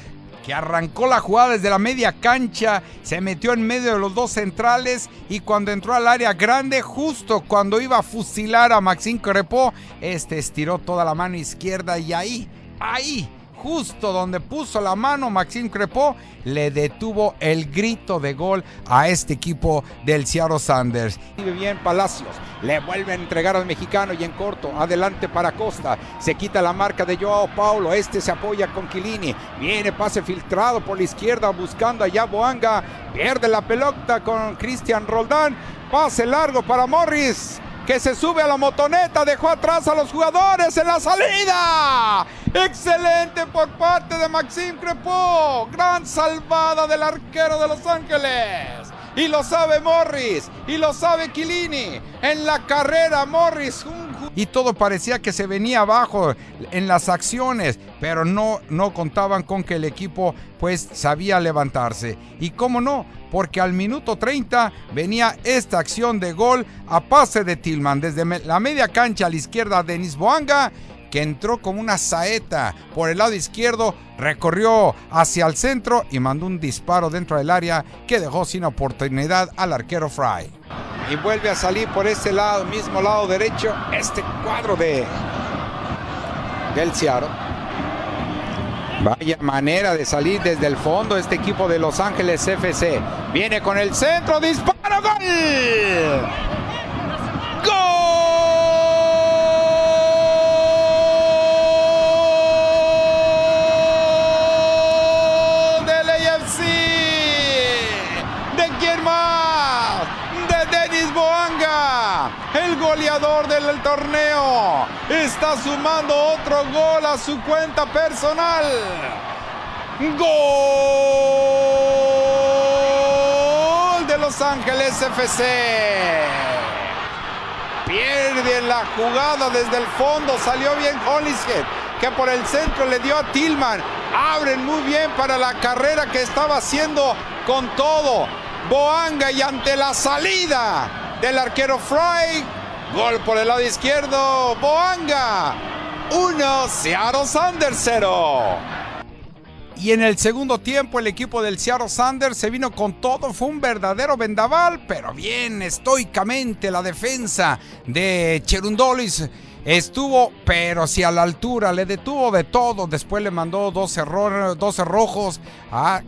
que arrancó la jugada desde la media cancha, se metió en medio de los dos centrales y cuando entró al área grande, justo cuando iba a fusilar a Maxime Crepó, este estiró toda la mano izquierda y ahí, ahí, justo donde puso la mano Maxime Crepó, le detuvo el grito de gol a este equipo del Seattle Sanders.
Bien Palacios, le vuelve a entregar al mexicano y en corto, adelante para Costa, se quita la marca de Joao Paulo, este se apoya con Quilini, viene pase filtrado por la izquierda buscando a Boanga, pierde la pelota con Cristian Roldán, pase largo para Morris que se sube a la motoneta, dejó atrás a los jugadores en la salida. Excelente por parte de Maxime Crepó. Gran salvada del arquero de Los Ángeles. Y lo sabe Morris. Y lo sabe Quilini. En la carrera Morris.
Y todo parecía que se venía abajo en las acciones. Pero no, no contaban con que el equipo pues sabía levantarse. Y cómo no, porque al minuto 30 venía esta acción de gol a pase de Tillman desde la media cancha a la izquierda Denis Boanga que entró como una saeta por el lado izquierdo, recorrió hacia el centro y mandó un disparo dentro del área que dejó sin oportunidad al arquero Fry.
Y vuelve a salir por este lado, mismo lado derecho, este cuadro de del Seattle. Vaya manera de salir desde el fondo este equipo de Los Ángeles FC. Viene con el centro, disparo, gol. ¡Gol! Sumando otro gol a su cuenta personal. Gol de Los Ángeles FC. Pierde la jugada desde el fondo. Salió bien Hollishead, que por el centro le dio a Tillman. Abren muy bien para la carrera que estaba haciendo con todo. Boanga y ante la salida del arquero Fry. Gol por el lado izquierdo. Boanga. 1, Seattle Sanders 0.
Y en el segundo tiempo el equipo del Seattle Sanders se vino con todo, fue un verdadero vendaval, pero bien estoicamente la defensa de Cherundolis estuvo, pero si a la altura, le detuvo de todo, después le mandó dos errores, 12 rojos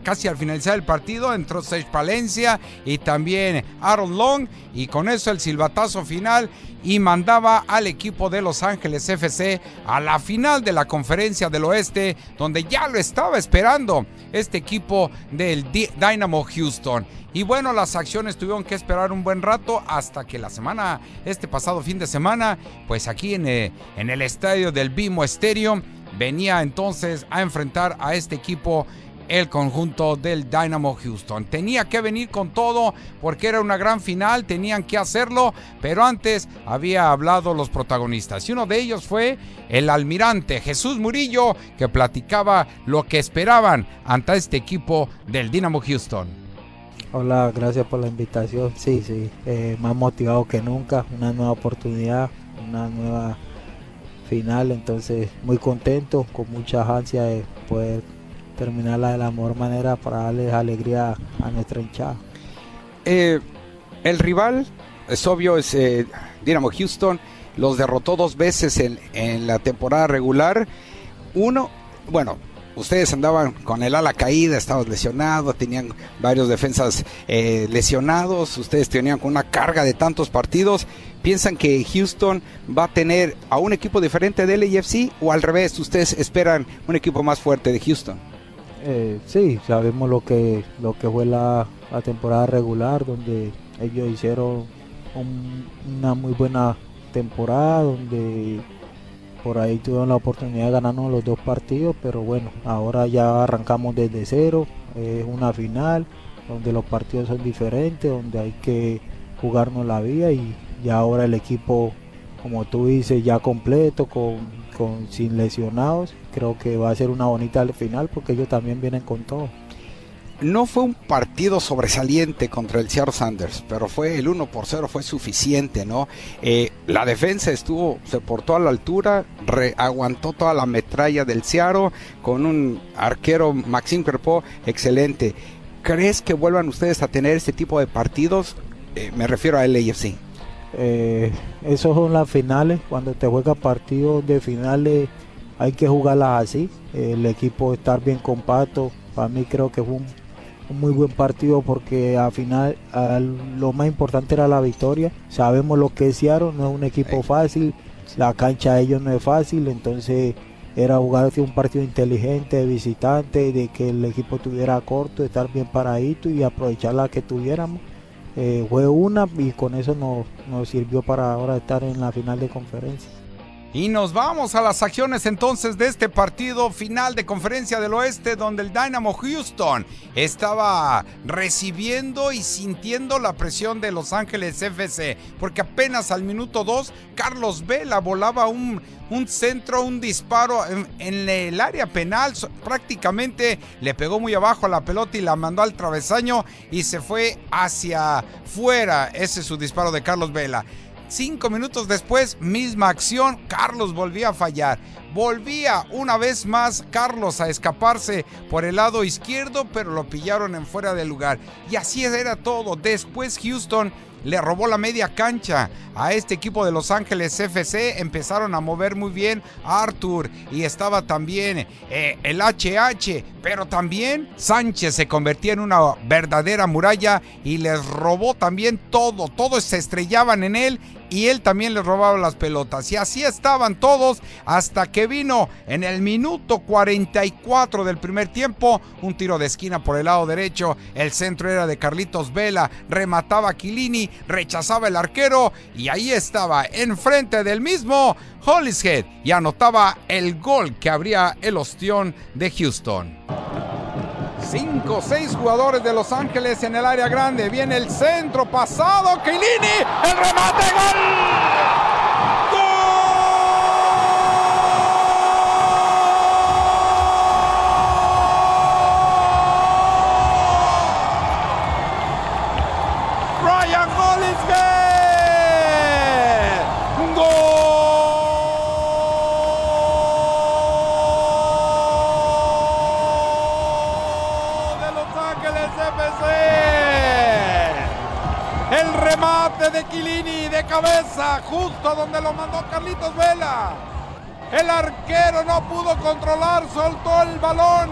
casi al finalizar el partido, entró Sage Palencia y también Aaron Long, y con eso el silbatazo final y mandaba al equipo de Los Ángeles FC a la final de la conferencia del oeste, donde ya lo estaba esperando este equipo del Dynamo Houston. Y bueno, las acciones tuvieron que esperar un buen rato hasta que la semana, este pasado fin de semana, pues aquí en, eh, en el estadio del Bimo Stadium, venía entonces a enfrentar a este equipo el conjunto del Dynamo Houston. Tenía que venir con todo porque era una gran final, tenían que hacerlo, pero antes había hablado los protagonistas y uno de ellos fue el almirante Jesús Murillo que platicaba lo que esperaban ante este equipo del Dynamo Houston.
Hola, gracias por la invitación. Sí, sí, eh, más motivado que nunca, una nueva oportunidad, una nueva final, entonces muy contento, con mucha ansia de poder terminarla de la mejor manera para darles alegría a nuestra hinchada.
Eh, el rival, es obvio, es eh, Dynamo Houston, los derrotó dos veces en, en, la temporada regular. Uno, bueno, ustedes andaban con el ala caída, estaban lesionados, tenían varios defensas eh, lesionados, ustedes tenían con una carga de tantos partidos. ¿Piensan que Houston va a tener a un equipo diferente del AFC o al revés, ustedes esperan un equipo más fuerte de Houston?
Eh, sí, sabemos lo que, lo que fue la, temporada regular, donde ellos hicieron un, una muy buena temporada, donde por ahí tuvieron la oportunidad de ganarnos los dos partidos, pero bueno, ahora ya arrancamos desde cero, es una final, donde los partidos son diferentes, donde hay que jugarnos la vida y ya ahora el equipo, como tú dices, ya completo, con con, sin lesionados. Creo que va a ser una bonita final porque ellos también vienen con todo.
no fue un partido sobresaliente contra el Seattle Sanders, pero fue el 1 por 0, fue suficiente, ¿no? Eh, la defensa estuvo, se portó a la altura, aguantó toda la metralla del Seattle con un arquero Maxime Crepeau excelente. ¿Crees que vuelvan ustedes a tener este tipo de partidos? Eh, me refiero a LAFC.
Eh, esos son las finales, cuando te juega partidos de finales hay que jugarlas así, el equipo estar bien compacto, para mí creo que fue un muy buen partido porque al final lo más importante era la victoria. Sabemos lo que es Seattle, no es un equipo fácil, la cancha de ellos no es fácil, entonces era jugar un partido inteligente, visitante, de que el equipo tuviera corto, estar bien paradito y aprovechar la que tuviéramos. Eh, fue una y con eso nos, nos sirvió para ahora estar en la final de conferencia.
Y nos vamos a las acciones entonces de este partido final de conferencia del oeste donde el Dynamo Houston estaba recibiendo y sintiendo la presión de Los Ángeles FC porque apenas al minuto 2 Carlos Vela volaba un, un centro, un disparo en, en, el área penal, prácticamente le pegó muy abajo a la pelota y la mandó al travesaño y se fue hacia fuera. Ese es su disparo de Carlos Vela. Cinco minutos después, misma acción, Carlos volvía a fallar. Volvía una vez más Carlos a escaparse por el lado izquierdo, pero lo pillaron en fuera de lugar. Y así era todo. Después Houston le robó la media cancha a este equipo de Los Ángeles FC. Empezaron a mover muy bien a Arthur y estaba también eh, el HH, pero también Sánchez se convertía en una verdadera muralla y les robó también todo. Todos se estrellaban en él y él también le robaba las pelotas. Y así estaban todos hasta que vino en el minuto 44 del primer tiempo un tiro de esquina por el lado derecho. El centro era de Carlitos Vela, remataba a Quilini, rechazaba el arquero y ahí estaba enfrente del mismo Hollishead y anotaba el gol que abría el ostión de Houston. 5 6 jugadores de Los Ángeles en el área grande. Viene el centro pasado. Kilini. El remate. Gol. Justo donde lo mandó Carlitos Vela. El arquero no pudo controlar, soltó el balón.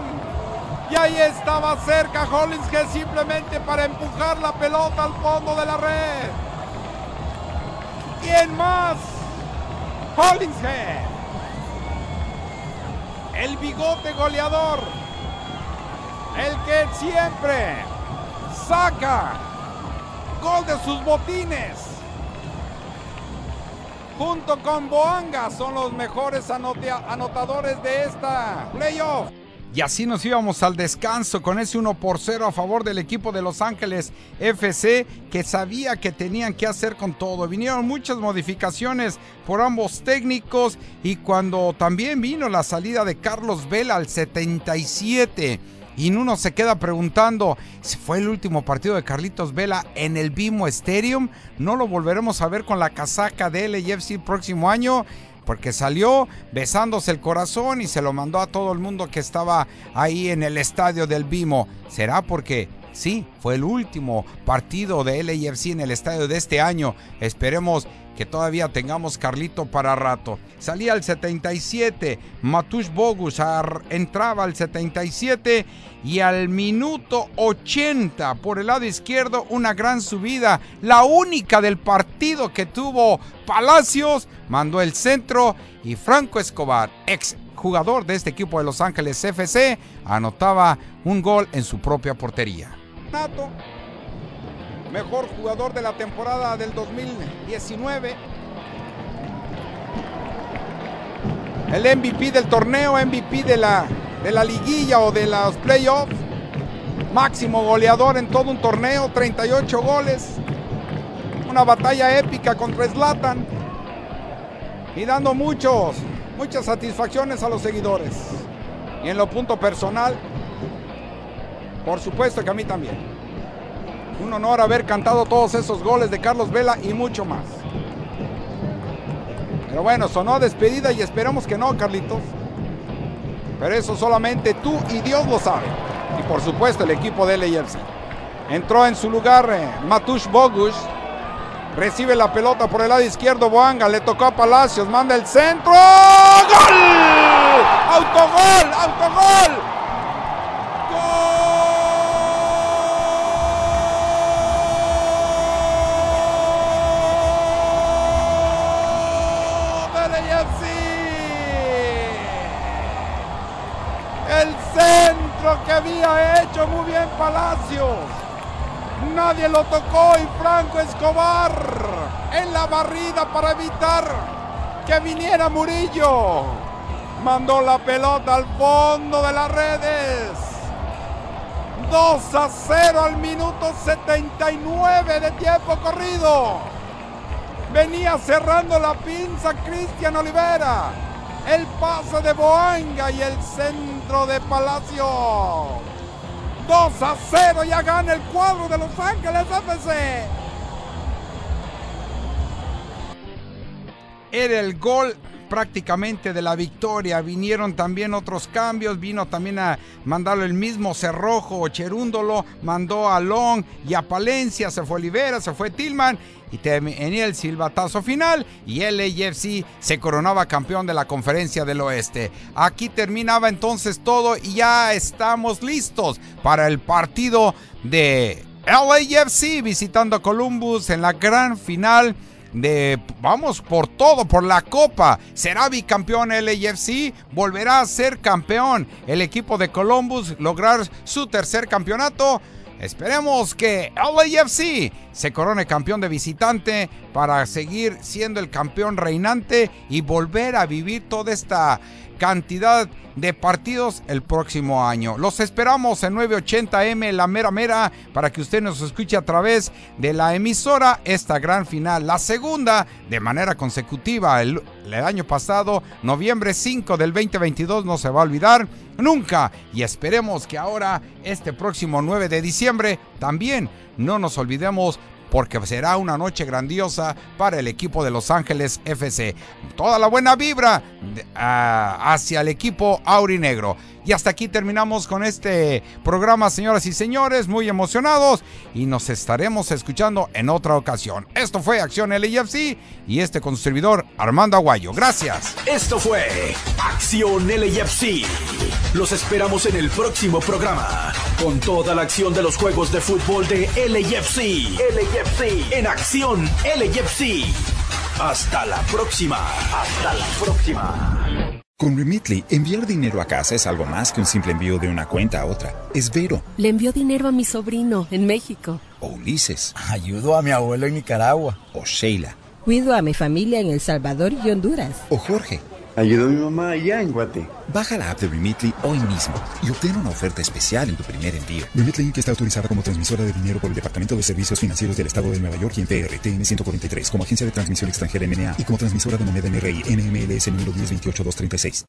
Y ahí estaba cerca Hollins que simplemente para empujar la pelota al fondo de la red. ¿Quién más? Hollingshead. El bigote goleador. El que siempre saca gol de sus botines. Junto con Boanga son los mejores anotadores de esta playoff. Y así nos íbamos al descanso con ese 1 por 0 a favor del equipo de Los Ángeles FC que sabía que tenían que hacer con todo. Vinieron muchas modificaciones por ambos técnicos y cuando también vino la salida de Carlos Vela al 77 y uno se queda preguntando, si fue el último partido de Carlitos Vela en el Bimo Stadium, no lo volveremos a ver con la casaca de LFC el próximo año, porque salió besándose el corazón y se lo mandó a todo el mundo que estaba ahí en el estadio del Bimo. ¿Será porque sí, fue el último partido de LAFC en el estadio de este año? Esperemos que todavía tengamos Carlito para rato. Salía al 77, Matush Bogus entraba al 77 y al minuto 80 por el lado izquierdo una gran subida, la única del partido que tuvo Palacios, mandó el centro y Franco Escobar, ex jugador de este equipo de Los Ángeles FC, anotaba un gol en su propia portería mejor jugador de la temporada del 2019. El MVP del torneo, MVP de la, de la liguilla o de los playoffs. Máximo goleador en todo un torneo, 38 goles. Una batalla épica contra Slatan. Y dando muchos, muchas satisfacciones a los seguidores. Y en lo punto personal, Por supuesto que a mí también. Un honor haber cantado todos esos goles de Carlos Vela y mucho más. Pero bueno, sonó despedida y esperamos que no, Carlitos. Pero eso solamente tú y Dios lo saben. Y por supuesto el equipo de LAFC. Entró en su lugar eh, Matush Bogus. Recibe la pelota por el lado izquierdo Boanga. Le tocó a Palacios. Manda el centro. ¡Gol! Lo tocó y Franco Escobar en la barrida para evitar que viniera Murillo. Mandó la pelota al fondo de las redes. 2 a 0 al minuto 79 de tiempo corrido. Venía cerrando la pinza Cristian Olivera. El pase de Boanga y el centro de Palacio. 2 a 0 ya gana el cuadro de Los Ángeles FC. Era el gol prácticamente de la victoria. Vinieron también otros cambios. Vino también a mandarlo el mismo Cerrojo, Cherúndolo. Mandó a Long y a Palencia. Se fue Olivera, se fue Tillman. Y tenía el silbatazo final. Y el AFC se coronaba campeón de la conferencia del oeste. Aquí terminaba entonces todo. Y ya estamos listos para el partido de LAFC visitando Columbus en la gran final de vamos por todo, por la copa. Será bicampeón el AFC, volverá a ser campeón el equipo de Columbus, lograr su tercer campeonato. Esperemos que LAFC se corone campeón de visitante para seguir siendo el campeón reinante y volver a vivir toda esta cantidad de partidos el próximo año. Los esperamos en 980M La Mera Mera para que usted nos escuche a través de la emisora esta gran final, la segunda de manera consecutiva el, el año pasado, noviembre 5 del 2022, no se va a olvidar nunca y esperemos que ahora este próximo 9 de diciembre también no nos olvidemos porque será una noche grandiosa para el equipo de Los Ángeles FC. Toda la buena vibra hacia el equipo aurinegro. Y hasta aquí terminamos con este programa, señoras y señores, muy emocionados y nos estaremos escuchando en otra ocasión. Esto fue Acción LAFC y este con su servidor Armando Aguayo. Gracias.
Esto fue Acción LAFC. Los esperamos en el próximo programa con toda la acción de los juegos de fútbol de LAFC. LAFC en Acción LAFC. Hasta la próxima. Hasta la próxima.
Con Remitly, enviar dinero a casa es algo más que un simple envío de una cuenta a otra. Es Vero.
Le envió dinero a mi sobrino en México.
O Ulises.
Ayudo a mi abuelo en Nicaragua.
O Sheila.
Cuido a mi familia en El Salvador y Honduras.
O Jorge.
Ayudo a mi mamá allá en Guate.
Baja la app de Remitly hoy mismo y obtén una oferta especial en tu primer envío.
Remitly, que está autorizada como transmisora de dinero por el Departamento de Servicios Financieros del Estado de Nueva York y en PRTN 143, como agencia de transmisión extranjera MNA y como transmisora de moneda NRI NMLS número 1028236.